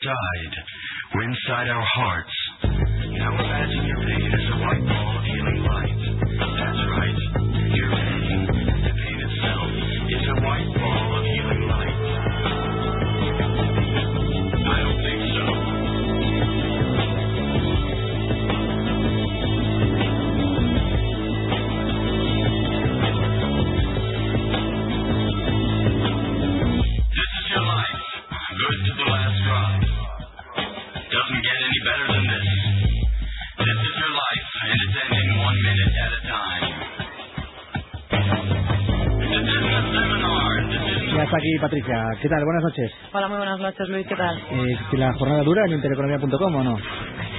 died were inside our hearts. Now imagine your pain as a white ball of healing light. Aquí Patricia. ¿Qué tal? Buenas noches. Hola, muy buenas noches, Luis, ¿qué tal? Eh, ¿que ¿La jornada dura en intereconomía.com o no?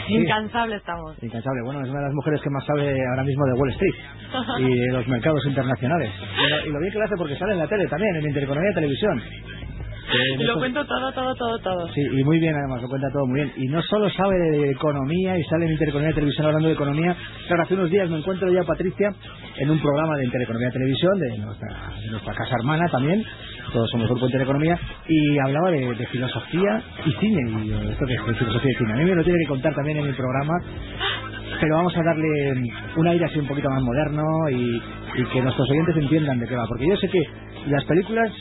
Sí. Incansable estamos. Incansable. Bueno, es una de las mujeres que más sabe ahora mismo de Wall Street y de los mercados internacionales. Pero- y lo bien que lo hace porque sale en la tele también, en Intereconomía Televisión. Eh, Y lo cuento todo, todo, todo, todo. Sí, y muy bien además, lo cuenta todo muy bien. Y no solo sabe de economía y sale en Intereconomía Televisión hablando de economía. Claro, hace unos días me encuentro ya Patricia en un programa de Intereconomía Televisión, de nuestra, de nuestra casa hermana también, todos somos grupo Intereconomía, y hablaba de, de filosofía y cine. Y ¿esto qué es? Filosofía y cine. A mí me lo tiene que contar también en mi programa, pero vamos a darle un aire así un poquito más moderno y, que nuestros oyentes entiendan de qué va. Porque yo sé que las películas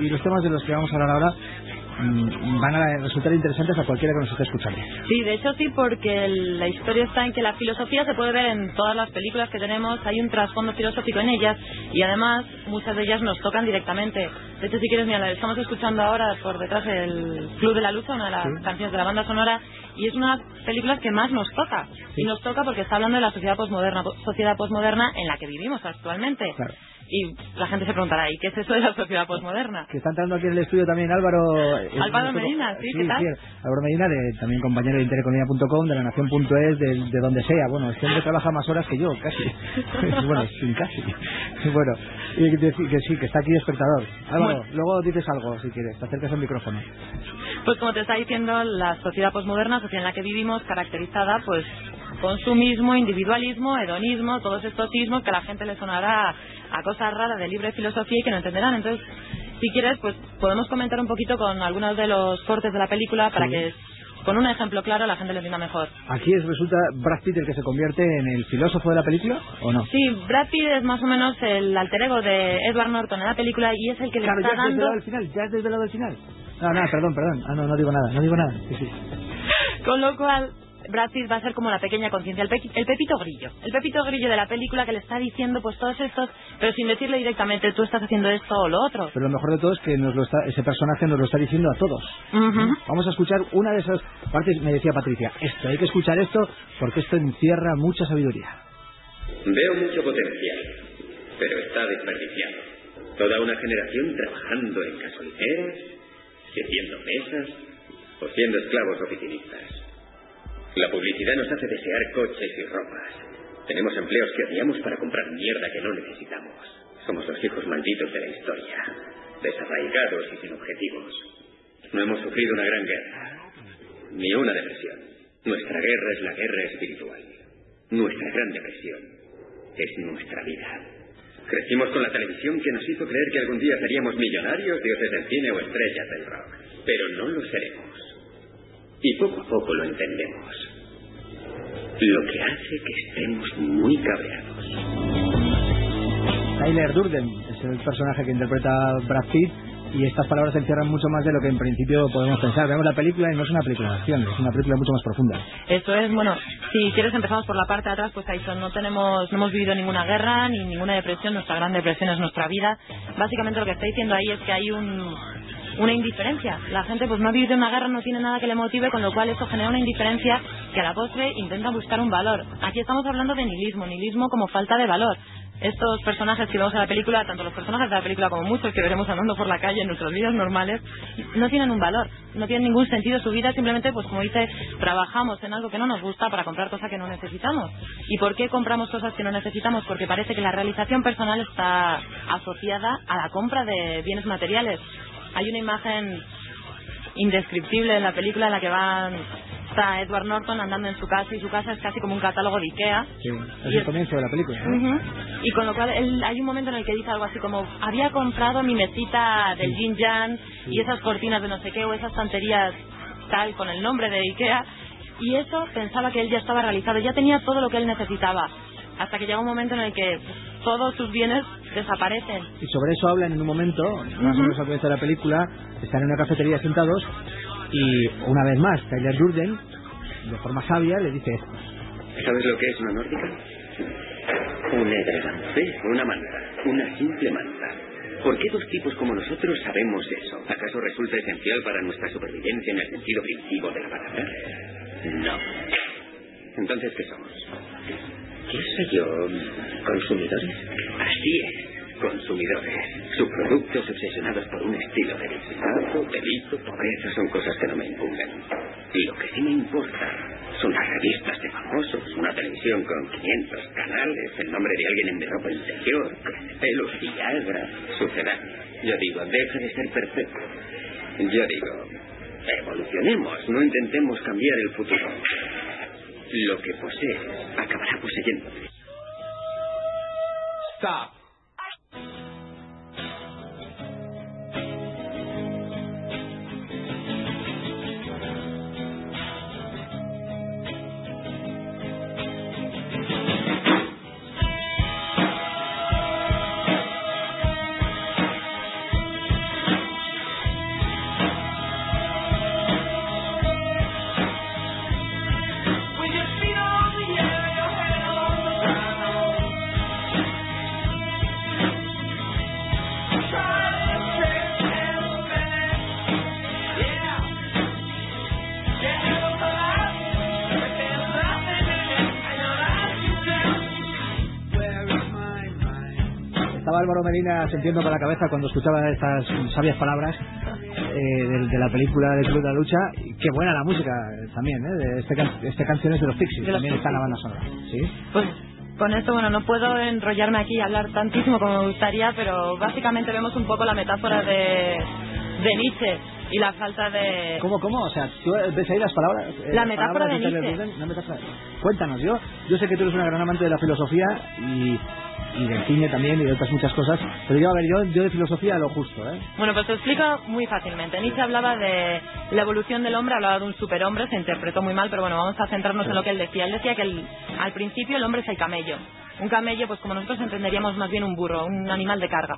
y los temas de los que vamos a hablar ahora mm, van a resultar interesantes a cualquiera que nos esté escuchando. Sí, de hecho sí, porque la historia está en que la filosofía se puede ver en todas las películas que tenemos, hay un trasfondo filosófico en ellas y además muchas de ellas nos tocan directamente. De hecho, si quieres, mira, la estamos escuchando ahora por detrás el Club de la Lucha, una de las Sí. canciones de la banda sonora, y es una de las películas que más nos toca. Sí. Y nos toca porque está hablando de la sociedad posmoderna, po- sociedad posmoderna en la que vivimos actualmente. Claro. Y la gente se preguntará, ¿y qué es eso de la sociedad posmoderna? Que está entrando aquí en el estudio también Álvaro... eh, Álvaro Medina, sí, ¿qué tal? Álvaro Medina, de- también compañero de intereconomía.com, de la nación.es, de, de donde sea. Bueno, este hombre trabaja más horas que yo, casi. bueno, sin casi. Bueno, y que, sí, que está aquí espectador. Álvaro, Bueno. luego dices algo, si quieres, te acercas al micrófono. Pues como te está diciendo, la sociedad posmoderna, sociedad en la que vivimos, caracterizada pues consumismo, individualismo, hedonismo, todos estos ismos que a la gente le sonará a cosas raras de libre filosofía y que no entenderán. Entonces, si quieres, pues podemos comentar un poquito con algunos de los cortes de la película para Sí. que con un ejemplo claro la gente lo entienda mejor. ¿Aquí es, resulta Brad Pitt el que se convierte en el filósofo de la película o no? Sí, Brad Pitt es más o menos el alter ego de Edward Norton en la película y es el que Claro, le ya está has dando... el final, ya has desvelado el final. No, no, perdón, perdón. Ah, no, no digo nada, no digo nada. Sí, sí. Con lo cual, Brad Pitt va a ser como la pequeña conciencia, el, pe- el pepito grillo. El pepito grillo de la película que le está diciendo pues todos estos, pero sin decirle directamente tú estás haciendo esto o lo otro. Pero lo mejor de todo es que nos lo está, ese personaje nos lo está diciendo a todos. Vamos a escuchar una de esas partes, me decía Patricia, esto, hay que escuchar esto porque esto encierra mucha sabiduría. Veo mucho potencial, pero está desperdiciado. Toda una generación trabajando en gasolineras, sirviendo mesas o siendo esclavos oficinistas. La publicidad nos hace desear coches y ropas. Tenemos empleos que odiamos para comprar mierda que no necesitamos. Somos los hijos malditos de la historia, desarraigados y sin objetivos. No hemos sufrido una gran guerra, ni una depresión. Nuestra guerra es la guerra espiritual. Nuestra gran depresión es nuestra vida. Crecimos con la televisión que nos hizo creer que algún día seríamos millonarios, dioses del cine o estrellas del rock. Pero no lo seremos. Y poco a poco lo entendemos. Lo que hace que estemos muy cabreados. Tyler Durden es el personaje que interpreta Brad Pitt y estas palabras encierran mucho más de lo que en principio podemos pensar. Vemos la película y no es una película de acción, es una película mucho más profunda. Esto es, bueno, si quieres empezamos por la parte de atrás, pues ahí son, no tenemos, no hemos vivido ninguna guerra ni ninguna depresión, nuestra gran depresión es nuestra vida. Básicamente lo que está diciendo ahí es que hay un, una indiferencia. La gente pues no ha vivido una guerra, no tiene nada que le motive, con lo cual eso genera una indiferencia que a la postre intenta buscar un valor. Aquí estamos hablando de nihilismo, nihilismo como falta de valor. Estos personajes que vemos en la película, tanto los personajes de la película como muchos que veremos andando por la calle en nuestras vidas normales, no tienen un valor, no tienen ningún sentido su vida, simplemente, pues como dice, trabajamos en algo que no nos gusta para comprar cosas que no necesitamos. ¿Y por qué compramos cosas que no necesitamos? Porque parece que la realización personal está asociada a la compra de bienes materiales. Hay una imagen indescriptible en la película en la que van está Edward Norton andando en su casa y su casa es casi como un catálogo de Ikea. Sí, es Y el comienzo de la película. ¿no? Y con lo cual él- hay un momento en el que dice algo así como había comprado mi mesita del Jin Jan y esas cortinas de no sé qué o esas tonterías tal, con el nombre de Ikea, y eso pensaba que él ya estaba realizado, ya tenía todo lo que él necesitaba, hasta que llega un momento en el que todos sus bienes desaparecen. Y sobre eso hablan en un momento, más o menos al comienzo de la película, están en una cafetería sentados y una vez más Tyler Durden, de forma sabia, le dice esto. ¿Sabes lo que es una nórdica? Un edredón, una manta, una simple manta. ¿Por qué dos tipos como nosotros sabemos eso? ¿Acaso resulta esencial para nuestra supervivencia en el sentido primitivo de la palabra? No. Entonces, ¿qué somos? ¿Qué sé yo? ¿Consumidores? Así es, consumidores. Subproductos obsesionados por un estilo de vida. Delito, pobreza son cosas que no me impugnan. Y lo que sí me importa son las revistas de famosos, una televisión con 500 canales, el nombre de alguien en mi ropa interior, pelos, Viagra, sucedáneo. Yo digo, deja de ser perfecto. Yo digo, evolucionemos, no intentemos cambiar el futuro. Lo que posees acabará poseyéndote. Stop. Álvaro Medina sintiendo con la cabeza cuando escuchaba estas sabias palabras eh, de, de la película de Club de la Lucha. Qué buena la música también, ¿eh? Este, can- este canciones de los Pixies, De los también está en la banda Pixies. sonora. ¿sí? Pues con esto, bueno, no puedo enrollarme aquí y hablar tantísimo como me gustaría, pero básicamente vemos un poco la metáfora de, de Nietzsche y la falta de... ¿Cómo, cómo? O sea, ¿tú ves ahí las palabras? eh, La metáfora palabras de Nietzsche. Metáfora. Cuéntanos, yo yo sé que tú eres una gran amante de la filosofía y, y del cine también y de otras muchas cosas, pero yo, a ver, yo, yo de filosofía lo justo, ¿eh? Bueno, pues te explico muy fácilmente. Nietzsche hablaba de la evolución del hombre, hablaba de un superhombre, se interpretó muy mal, pero bueno, vamos a centrarnos en lo que él decía. Él decía que el- al principio el hombre es el camello. Un camello, pues como nosotros entenderíamos más bien un burro, un animal de carga,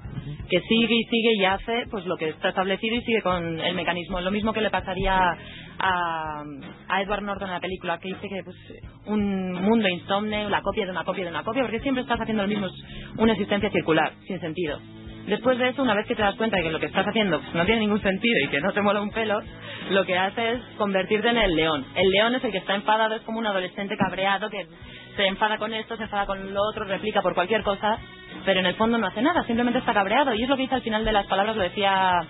que sigue y sigue y hace pues lo que está establecido y sigue con el mecanismo. Lo mismo que le pasaría a, a Edward Norton en la película, que dice que pues un mundo insomne, la copia de una copia de una copia, porque siempre estás haciendo lo mismo, una existencia circular, sin sentido. Después de eso, una vez que te das cuenta de que lo que estás haciendo pues, no tiene ningún sentido y que no te mola un pelo, lo que hace es convertirte en el león. El león es el que está enfadado, es como un adolescente cabreado que se enfada con esto, se enfada con lo otro, replica por cualquier cosa, pero en el fondo no hace nada, simplemente está cabreado. Y es lo que dice al final de las palabras, lo decía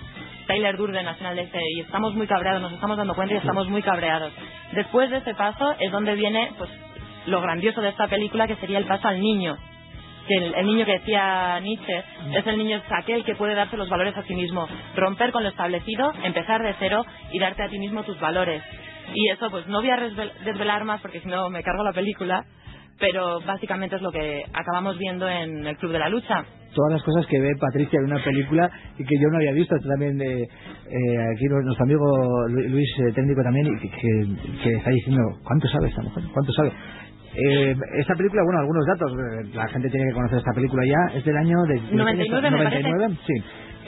Tyler Durden al final de este, y estamos muy cabreados, nos estamos dando cuenta y estamos muy cabreados. Después de ese paso es donde viene pues lo grandioso de esta película, que sería el paso al niño que el, el niño que decía Nietzsche es el niño aquel que puede darse los valores a sí mismo, romper con lo establecido, empezar de cero y darte a ti mismo tus valores. Y eso pues no voy a desvelar más porque si no me cargo la película, pero básicamente es lo que acabamos viendo en el Club de la Lucha. todas las cosas que ve Patricia en una película y que yo no había visto. También de eh, aquí nuestro amigo Lu- Luis, eh, técnico también, y que, que- que está diciendo, ¿cuánto sabe esta mujer? ¿Cuánto sabe? Eh, esta película, bueno, algunos datos, eh, la gente tiene que conocer esta película ya, es del año de... de- 99, me 99, sí.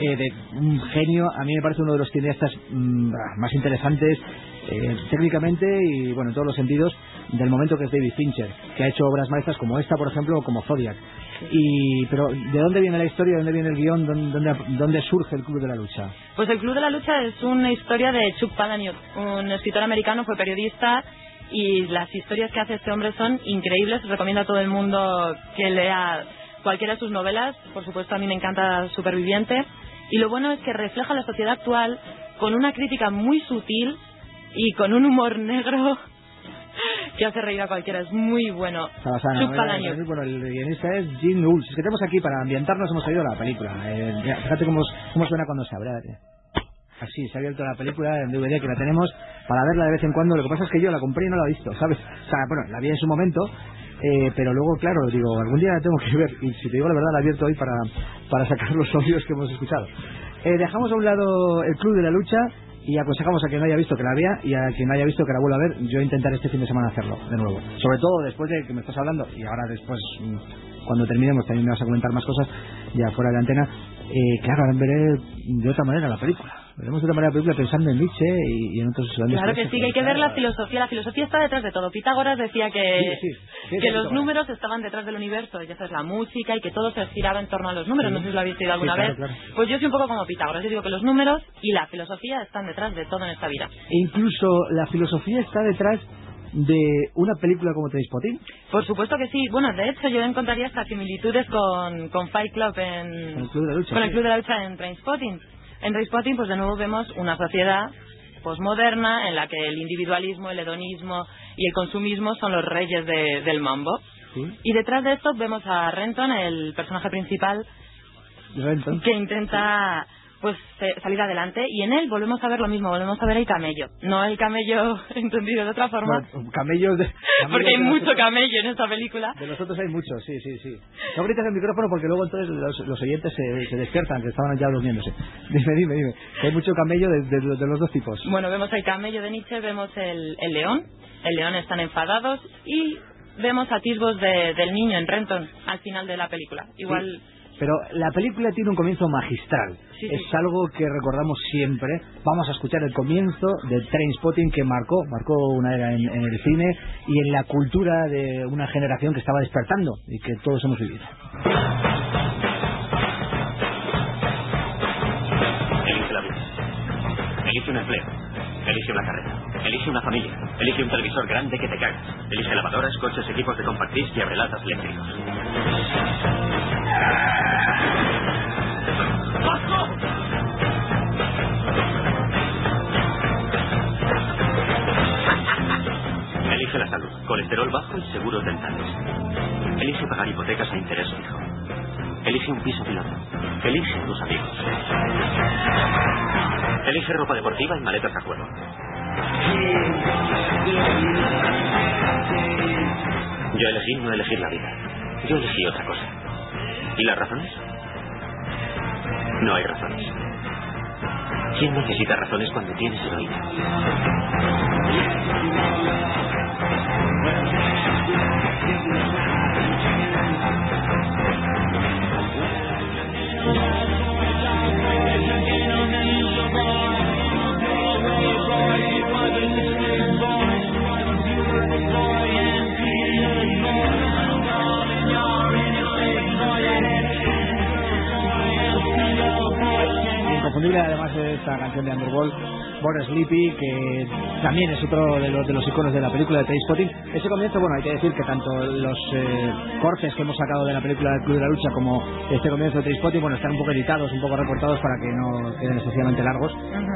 Eh, de un genio, a mí me parece uno de los cineastas mm, más interesantes eh, técnicamente y bueno en todos los sentidos del momento que es David Fincher, que ha hecho obras maestras como esta, por ejemplo, o como Zodiac. Y, pero, ¿de dónde viene la historia? ¿De dónde viene el guion? ¿Dónde, dónde, dónde surge el Club de la Lucha? Pues el Club de la Lucha es una historia de Chuck Palahniuk, un escritor americano, fue periodista y las historias que hace este hombre son increíbles. Recomiendo a todo el mundo que lea cualquiera de sus novelas. Por supuesto, a mí me encanta Superviviente. Y lo bueno es que refleja la sociedad actual con una crítica muy sutil y con un humor negro que hace reír a cualquiera. Es muy bueno. Palahniuk. Palahniuk. Bueno, el guionista es Gene Ulls. Es que tenemos aquí, para ambientarnos, hemos oído la película. Eh, fíjate cómo, cómo suena cuando se abre. Así, se ha abierto la película en DVD que la tenemos para verla de vez en cuando. Lo que pasa es que yo la compré y no la he visto, ¿sabes? O sea, bueno, la vi en su momento, eh, pero luego, claro, digo, algún día la tengo que ver. Y si te digo la verdad, la he abierto hoy para, para sacar los audios que hemos escuchado. Eh, dejamos a un lado el Club de la Lucha y aconsejamos a quien no haya visto que la vea y a quien no haya visto que la vuelva a ver. Yo intentaré este fin de semana hacerlo de nuevo. Sobre todo después de que me estás hablando y ahora después, mm, cuando terminemos, también me vas a comentar más cosas ya fuera de la antena. Eh, claro, ahora veré de otra manera la película. Otra manera la película pensando en Nietzsche y, y en otros grandes Claro que sí, que hay que ver la filosofía. La filosofía está detrás de todo. Pitágoras decía que, Sí, sí, sí, que los números estaban detrás del universo, ya sabes, la música y que todo se giraba en torno a los números. No sé si lo habéis oído alguna claro, vez. claro. Pues yo soy un poco como Pitágoras. Yo digo que los números y la filosofía están detrás de todo en esta vida. E incluso la filosofía está detrás de una película como Trainspotting. Por supuesto que sí. Bueno, de hecho yo encontraría hasta similitudes con, con Fight Club en... Con el Club de la Lucha, Con el sí. Club de la Lucha en Trainspotting. En Trainspotting, pues de nuevo vemos una sociedad posmoderna en la que el individualismo, el hedonismo y el consumismo son los reyes de- del mambo. Sí. Y detrás de esto vemos a Renton, el personaje principal, Renton. que intenta pues eh, salir adelante y en él volvemos a ver lo mismo, volvemos a ver el camello. No el camello entendido de otra forma, Bueno, camellos de. porque hay camellos mucho nosotros- camello en esta película. De nosotros hay muchos, sí, sí, sí. No grites el micrófono porque luego entonces los, los oyentes se, se despiertan, que estaban ya durmiéndose. Dime, dime, dime. Hay mucho camello de, de- de los dos tipos. Bueno, vemos el camello de Nietzsche, vemos el, el león, el león están enfadados y vemos atisbos de- del niño en Renton al final de la película. Igual, Pero la película tiene un comienzo magistral. Sí, sí. Es algo que recordamos siempre. Vamos a escuchar el comienzo de Trainspotting que marcó, marcó una era en, en el cine y en la cultura de una generación que estaba despertando y que todos hemos vivido. Elige la vida. Elige un empleo. Elige una carrera. Elige una familia. Elige un televisor grande que te cagas. Elige lavadoras, coches, equipos de compact disc y abrelatas eléctricos. Colesterol bajo y seguros dentales. Elige pagar hipotecas a interés fijo. Elige un piso piloto. Elige tus amigos. Elige ropa deportiva y maletas a juego. Yo elegí no elegir la vida. Yo elegí otra cosa. ¿Y las razones? No hay razones. ¿Quién necesita razones cuando tienes heroína? Además de esta canción de Underworld, Born Sleepy, que también es otro de los, de los iconos de la película de Trainspotting. Ese comienzo, bueno, hay que decir que tanto los eh, cortes que hemos sacado de la película del Club de la Lucha como este comienzo de Trainspotting, bueno, están un poco editados, un poco recortados para que no queden excesivamente largos,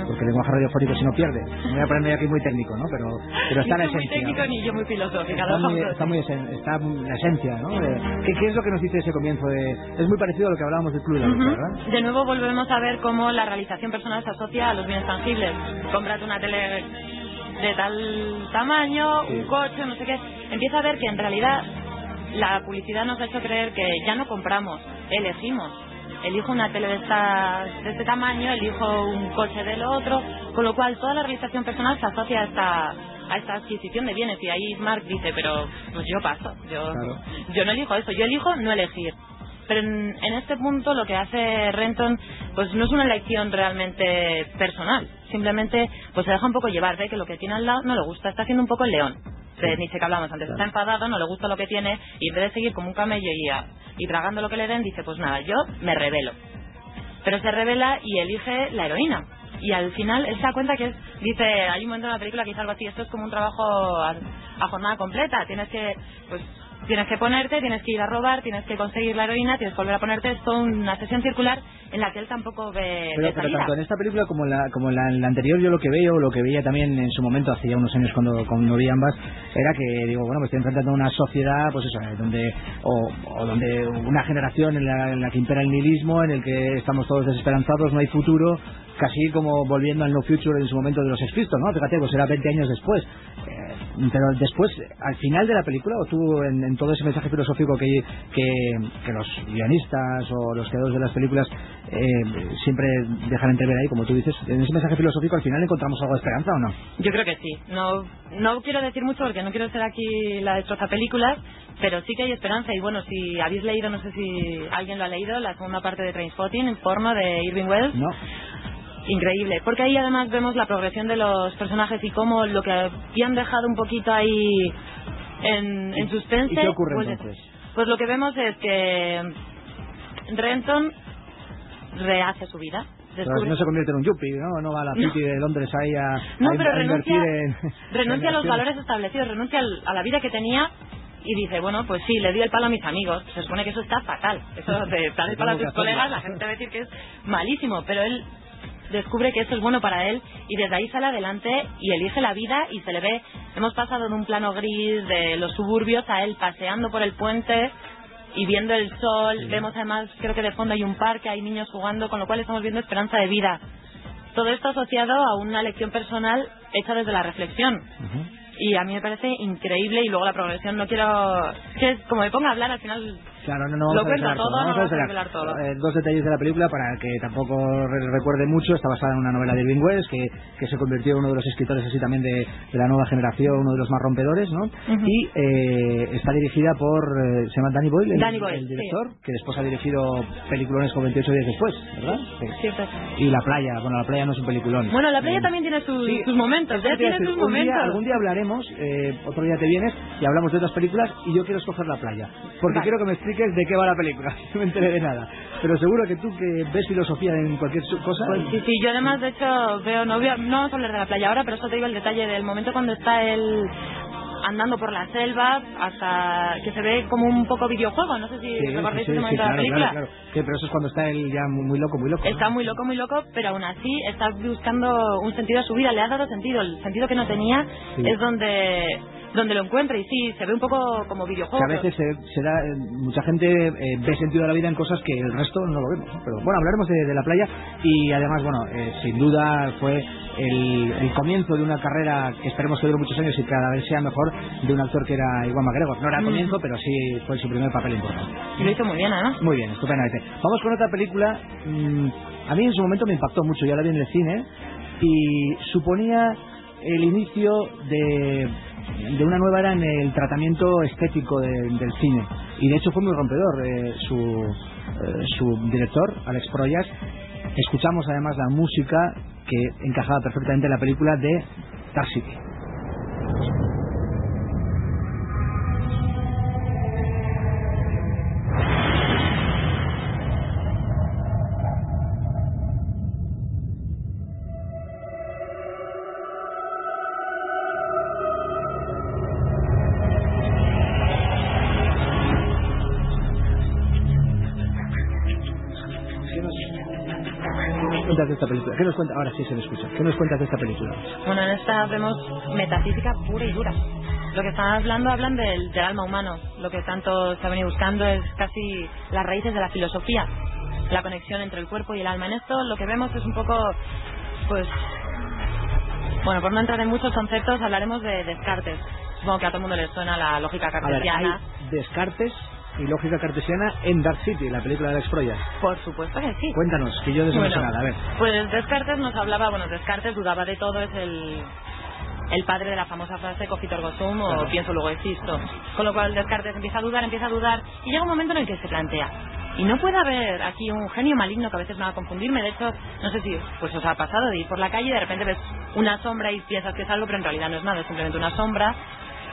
porque el lenguaje radiofónico si no pierde. Me voy a ponerme aquí muy técnico, ¿no? Pero, pero está la tú muy esencia. técnico ni yo muy filosófica. Está muy, está muy esen- está la esencia, ¿no? ¿qué, qué es lo que nos dice ese comienzo? De, es muy parecido a lo que hablábamos del Club de la Lucha, Ujú. ¿verdad? De nuevo volvemos a ver cómo la realización personal se asocia a los bienes tangibles. Cómprate una tele de tal tamaño, Sí. un coche, no sé qué. Empieza a ver que en realidad la publicidad nos ha hecho creer que ya no compramos, elegimos. Elijo una tele de, esta, de este tamaño, elijo un coche de lo otro, con lo cual toda la realización personal se asocia a esta, a esta adquisición de bienes. Y ahí Mark dice, pero pues yo paso, yo, Claro. yo no elijo eso, yo elijo no elegir. Pero en, en este punto lo que hace Renton pues no es una elección realmente personal. Simplemente pues se deja un poco llevar, ve que lo que tiene al lado no le gusta, está haciendo un poco el león. De Nietzsche que hablamos antes, está enfadado, no le gusta lo que tiene y en vez de seguir como un camello y, a- y tragando lo que le den, dice pues nada, yo me revelo. Pero se revela y elige la heroína. Y al final él se da cuenta que es, dice, hay un momento en la película que dice algo así, esto es como un trabajo a, a jornada completa, tienes que, pues, tienes que ponerte, tienes que ir a robar, tienes que conseguir la heroína, tienes que volver a ponerte, es toda una sesión circular en la que él tampoco ve, Pero, ve pero salida. tanto en esta película como en la, como la, en la anterior, yo lo que veo, lo que veía también en su momento, hace ya unos años cuando, cuando vi ambas, era que, digo, bueno, me estoy enfrentando a una sociedad, pues eso, eh, donde, o, o donde una generación en la, en la que impera el nihilismo, en el que estamos todos desesperanzados, no hay futuro, casi como volviendo al No Future en su momento de los Pistols, ¿no? Fíjate, pues era 20 años después. Eh, pero después, al final de la película, o tú en, en todo ese mensaje filosófico que, que, que los guionistas o los creadores de las películas eh, siempre dejan entrever ahí, como tú dices, en ese mensaje filosófico al final encontramos algo de esperanza o no? Yo creo que sí. No, no quiero decir mucho porque no quiero ser aquí la destroza películas, pero sí que hay esperanza. Y bueno, si habéis leído, no sé si alguien lo ha leído, la segunda parte de Trainspotting, en forma de Irving Wells. No. Increíble, porque ahí además vemos la progresión de los personajes y cómo lo que habían dejado un poquito ahí en, en suspense. ¿Y qué ocurre pues, entonces? pues lo que vemos es que Renton rehace su vida. Descubre- no se convierte en un yuppie, ¿no? No va a la City de Londres ahí a, No, a- pero a renuncia, en... renuncia a los valores establecidos, renuncia al- a la vida que tenía y dice, bueno, pues sí, le di el palo a mis amigos. Se supone que eso está fatal. Eso de dar el palo a tus colegas, la gente va a decir que es malísimo, pero él descubre que eso es bueno para él y desde ahí sale adelante y elige la vida y se le ve, hemos pasado de un plano gris de los suburbios a él paseando por el puente y viendo el sol, vemos además, creo que de fondo hay un parque, hay niños jugando, con lo cual estamos viendo esperanza de vida. Todo esto asociado a una lección personal hecha desde la reflexión. Y a mí me parece increíble y luego la progresión, no quiero... Que como me ponga a hablar al final... Claro, no, no vamos a desvelar todo, no vamos a desvelar. todo. Eh, dos detalles de la película para que tampoco re- recuerde mucho. Está basada en una novela de Irving Wells que, que se convirtió en uno de los escritores así también de, de la nueva generación, uno de los más rompedores, ¿no? Ujú. Y eh, está dirigida por, eh, se llama Danny Boyle, el, Danny Boyle, el sí. director, que después ha dirigido peliculones como 28 días después, ¿verdad? Sí. Cierto. Y La Playa, bueno, La Playa no es un peliculón. Bueno, la playa Eh, también tiene sus, Sí, sus momentos, eso ¿eh? te iba a Tiene sus un día- momentos. algún día hablaremos, eh, otro día te vienes y hablamos de otras películas y yo quiero escoger la playa. Porque Vale. quiero que me expliques de qué va la película. No me enteré de nada. Pero seguro que tú que ves filosofía en cualquier cosa. Pues sí, sí, yo además de hecho veo, no, no vamos hablar de la playa ahora, pero eso te digo el detalle del momento cuando está él andando por la selva hasta que se ve como un poco videojuego, no sé si Sí, recordáis sí, ese sí, momento de la claro, película. claro, claro. Sí, pero eso es cuando está él ya muy, muy loco, muy loco. ¿no? Está muy loco, muy loco, pero aún así está buscando un sentido a su vida, le ha dado sentido, el sentido que no tenía es donde donde lo encuentra y sí, se ve un poco como Que videojuego. a veces se, se da, eh, mucha gente eh, ve sentido a la vida en cosas que el resto no lo vemos. ¿no? Pero bueno, hablaremos de, de la playa y además, bueno, eh, sin duda fue el, el comienzo de una carrera que esperemos que dure muchos años y cada vez sea mejor de un actor que era Iwan McGregor. No era el Mm. comienzo, pero sí fue su primer papel importante. Y lo hizo muy bien, además. Muy bien, estupendamente. Vamos con otra película. mm, a mí en su momento me impactó mucho, yo la vi en el cine y suponía el inicio de, de una nueva era en el tratamiento estético de- del cine. Y de hecho fue muy rompedor. eh, su, eh, su director, Alex Proyas, escuchamos además la música que encajaba perfectamente en la película de City. Película? ¿Qué nos cuenta? Ahora sí se me escucha. ¿Qué nos cuentas de esta película? Bueno, en esta vemos metafísica pura y dura. Lo que están hablando, hablan del, del alma humano. Lo que tanto se ha venido buscando es casi las raíces de la filosofía. La conexión entre el cuerpo y el alma. En esto lo que vemos es un poco, pues... Bueno, por no entrar en muchos conceptos, hablaremos de Descartes. Supongo que a todo el mundo le suena la lógica A ver, cartesiana. hay descartes y lógica cartesiana en Dark City, la película de Alex Proyas. Por supuesto que sí. Cuéntanos, que yo de eso no sé Bueno, nada. A ver. Pues Descartes nos hablaba, bueno, Descartes dudaba de todo, es el, el padre de la famosa frase cogito ergo sum o Claro. pienso luego existo. Con lo cual Descartes empieza a dudar, empieza a dudar y llega un momento en el que se plantea. Y no puede haber aquí un genio maligno que a veces me va a confundirme. De hecho, no sé si pues os ha pasado de ir por la calle y de repente ves una sombra y piensas que es algo, pero en realidad no es nada, es simplemente una sombra.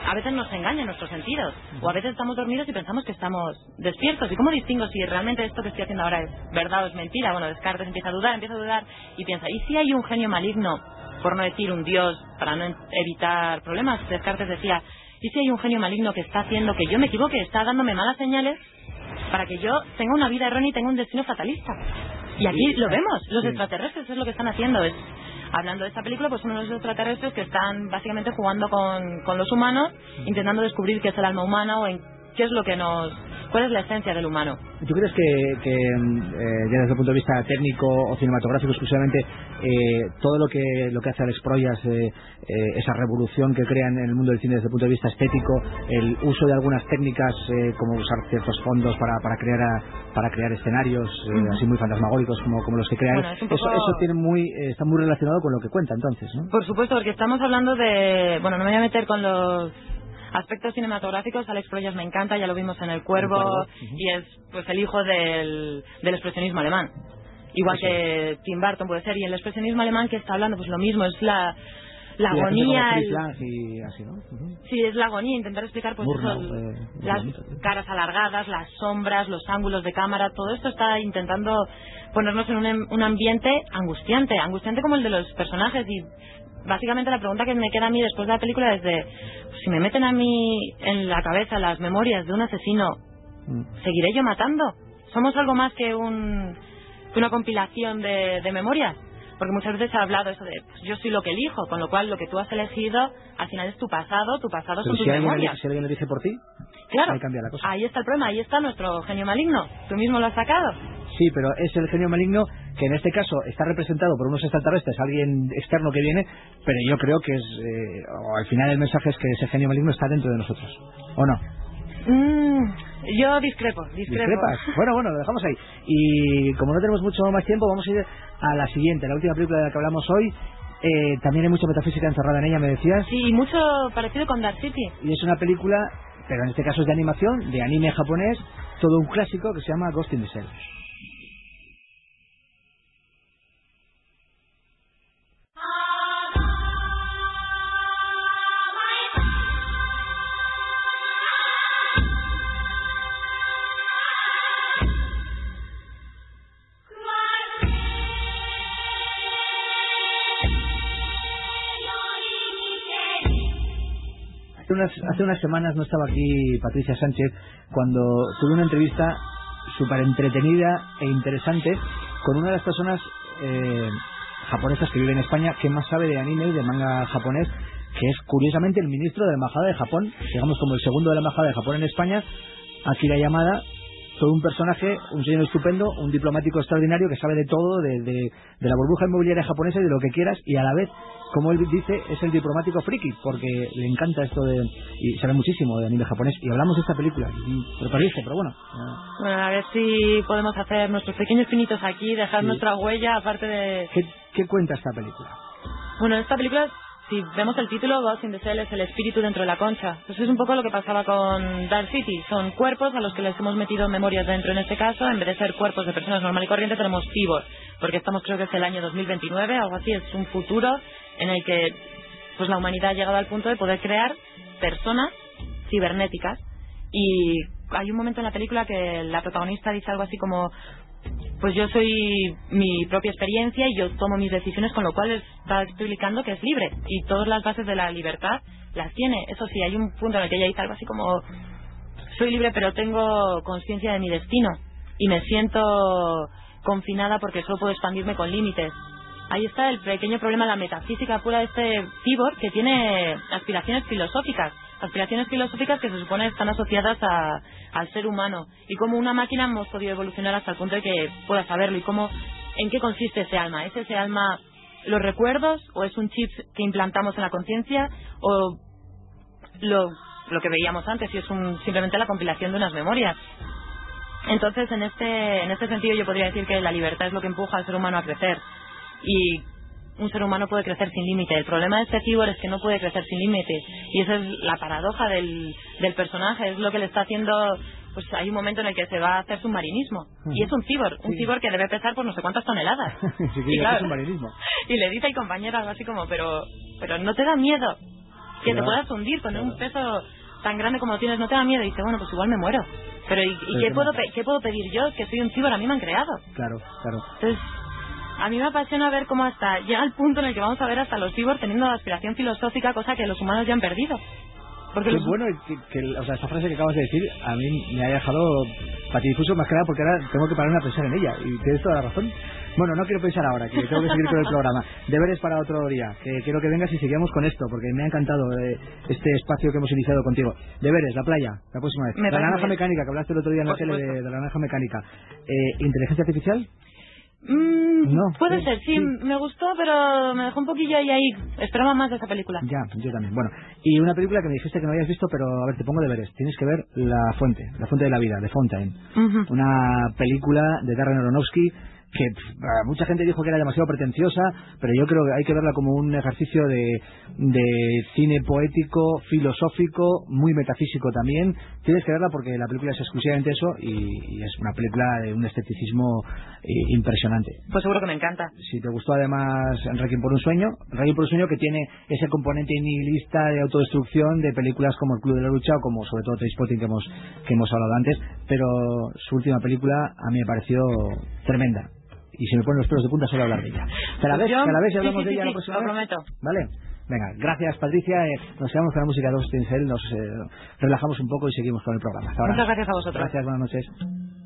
A veces nos engañan nuestros sentidos. O a veces estamos dormidos y pensamos que estamos despiertos. ¿Y cómo distingo si realmente esto que estoy haciendo ahora es verdad o es mentira? Bueno, Descartes empieza a dudar, empieza a dudar y piensa, ¿y si hay un genio maligno? Por no decir un dios, para no evitar problemas. Descartes decía, ¿y si hay un genio maligno que está haciendo que yo me equivoque? Está dándome malas señales para que yo tenga una vida errónea y tenga un destino fatalista. Y aquí lo vemos, los extraterrestres es lo que están haciendo. Es, hablando de esta película, pues unos extraterrestres que están básicamente jugando con, con los humanos, intentando descubrir qué es el alma humana o en qué es lo que nos cuál es la esencia del humano. ¿Tú crees que, que, mm, eh, ya desde el punto de vista técnico o cinematográfico exclusivamente, eh, todo lo que lo que hace Alex Proyas, eh, eh, esa revolución que crean en el mundo del cine desde el punto de vista estético, el uso de algunas técnicas eh, como usar ciertos fondos para, para crear a- para crear escenarios eh, así muy fantasmagóricos como, como los que crean, Bueno, es un eso, poco- eso tiene muy, está muy relacionado con lo que cuenta entonces, ¿no? Por supuesto, porque estamos hablando de... Bueno, no me voy a meter con los aspectos cinematográficos. Alex Proyas me encanta, ya lo vimos en El Cuervo, El Cuervo, ujú. y es pues el hijo del, del expresionismo alemán. Igual que Tim Burton puede ser. Y el expresionismo alemán que está hablando, pues lo mismo, es la, agonía... Sí, es la agonía, intentar explicar pues eso, eh, las bonito, caras alargadas, las sombras, los ángulos de cámara, todo esto está intentando ponernos en un, un ambiente angustiante, angustiante como el de los personajes y básicamente la pregunta que me queda a mí después de la película es de si me meten a mí en la cabeza las memorias de un asesino, Mm. ¿seguiré yo matando? ¿Somos algo más que, un, que una compilación de, de memorias? Porque muchas veces se ha hablado eso de pues, yo soy lo que elijo, con lo cual lo que tú has elegido al final es tu pasado, tu pasado Pero son tus si alguien, memorias. elige- si alguien elige por ti, Claro, ahí cambia la cosa. ahí está el problema, ahí está nuestro genio maligno. Tú mismo lo has sacado. Sí, pero es el genio maligno que en este caso está representado por unos extraterrestres, alguien externo que viene, pero yo creo que es, eh, al final el mensaje es que ese genio maligno está dentro de nosotros, ¿o no? Mm, yo discrepo, discrepo. ¿Discrepas? Bueno, bueno, lo dejamos ahí. Y como no tenemos mucho más tiempo, vamos a ir a la siguiente, la última película de la que hablamos hoy. Eh, también hay mucha metafísica encerrada en ella, me decías, Sí, y mucho parecido con Dark City. y es una película, pero en este caso es de animación, de anime japonés, todo un clásico que se llama Ghost in the Shell. Hace unas semanas no estaba aquí Patricia Sánchez cuando tuve una entrevista súper entretenida e interesante con una de las personas eh, japonesas que vive en España que más sabe de anime y de manga japonés, que es curiosamente el ministro de la Embajada de Japón, digamos como el segundo de la Embajada de Japón en España, Akira Yamada, todo un personaje, un señor estupendo, un diplomático extraordinario que sabe de todo, de, de- de la burbuja inmobiliaria japonesa y de lo que quieras, y a la vez, como él dice, es el diplomático friki, porque le encanta esto de, y sabe muchísimo de anime japonés, y hablamos de esta película, pero parece, pero bueno. Bueno, a ver si podemos hacer nuestros pequeños pinitos aquí, dejar Sí. nuestra huella, aparte de... ¿qué, qué cuenta esta película? Bueno, esta película, si vemos el título, Ghost in the Shell es el espíritu dentro de la concha. Pues es un poco lo que pasaba con Dark City. Son cuerpos a los que les hemos metido memorias dentro en este caso. En vez de ser cuerpos de personas normal y corriente, tenemos cyborg. Porque estamos, creo que es el año 2029, algo así. Es un futuro en el que pues la humanidad ha llegado al punto de poder crear personas cibernéticas. Y hay un momento en la película que la protagonista dice algo así como pues yo soy mi propia experiencia y yo tomo mis decisiones, con lo cual está explicando que es libre. Y todas las bases de la libertad las tiene. Eso sí, hay un punto en el que ella dice algo así como, soy libre pero tengo conciencia de mi destino y me siento confinada porque solo puedo expandirme con límites. Ahí está el pequeño problema, la metafísica pura de este cyborg que tiene aspiraciones filosóficas. Aspiraciones filosóficas que se supone están asociadas a- al ser humano. Y como una máquina hemos podido evolucionar hasta el punto de que pueda saberlo. Y cómo, en qué consiste ese alma. ¿Es ese alma los recuerdos o es un chip que implantamos en la conciencia o lo, lo que veíamos antes y es un, simplemente la compilación de unas memorias? Entonces, en este, en este sentido, yo podría decir que la libertad es lo que empuja al ser humano a crecer. Y un ser humano puede crecer sin límite. El problema de este cyborg es que no puede crecer sin límite. Y esa es la paradoja del, del personaje. Es lo que le está haciendo. Pues hay un momento en el que se va a hacer submarinismo. Y es un cyborg. Un Sí. cyborg que debe pesar por no sé cuántas toneladas. Sí, Y claro, submarinismo. y le dice al compañero algo así como, pero, pero no te da miedo que te puedas hundir con claro. un peso tan grande como tienes, no te da miedo. Y dice, bueno, pues igual me muero. Pero ¿y, y qué, puedo, qué puedo pedir yo? Que soy un cyborg, a mí me han creado. Claro, claro. Entonces, a mí me apasiona ver cómo hasta llega el punto en el que vamos a ver hasta los cyborgs teniendo aspiración filosófica, cosa que los humanos ya han perdido. Porque los- bueno que, que- o sea, esa frase que acabas de decir a mí me ha dejado patidifuso más que nada porque ahora tengo que pararme a pensar en ella y tienes toda la razón. Bueno, no quiero pensar ahora, que tengo que seguir con el programa. Deberes para otro día, que quiero que vengas y sigamos con esto, porque me ha encantado eh, este espacio que hemos iniciado contigo. Deberes, la playa, la próxima vez. Me la naranja mecánica, que hablaste el otro día en la tele de la naranja mecánica. Eh, ¿Inteligencia artificial? Mm, No, puede sí, ser, sí, sí. me gustó, pero me dejó un poquillo ahí ahí. Esperaba más de esa película. Ya, yo también. Bueno, y una película que me dijiste que no habías visto, pero a ver, te pongo deberes. Tienes que ver La Fuente, La Fuente de la Vida, de Fontaine. Una película de Darren Aronofsky que pf, ah, mucha gente dijo que era demasiado pretenciosa, pero yo creo que hay que verla como un ejercicio de, de cine poético, filosófico, muy metafísico también. Tienes que verla porque la película es exclusivamente eso y, y es una película de un esteticismo eh, impresionante. Pues seguro que me encanta. Si te gustó además Requiem por un sueño, Requiem por un sueño que tiene ese componente nihilista de autodestrucción de películas como El Club de la Lucha o como sobre todo Trainspotting que hemos, que hemos hablado antes, pero su última película a mí me pareció tremenda. Y si me ponen los pelos de punta solo hablar de ella. ¿Te la ves? Yo- ¿Te la ves y sí, hablamos sí, de sí, ella la sí, próxima lo vez? prometo. ¿Vale? Venga, gracias Patricia. Eh, Nos quedamos con la música de Austin nos eh, relajamos un poco y seguimos con el programa. Hasta ahora. Muchas gracias a vosotros. Gracias, buenas noches.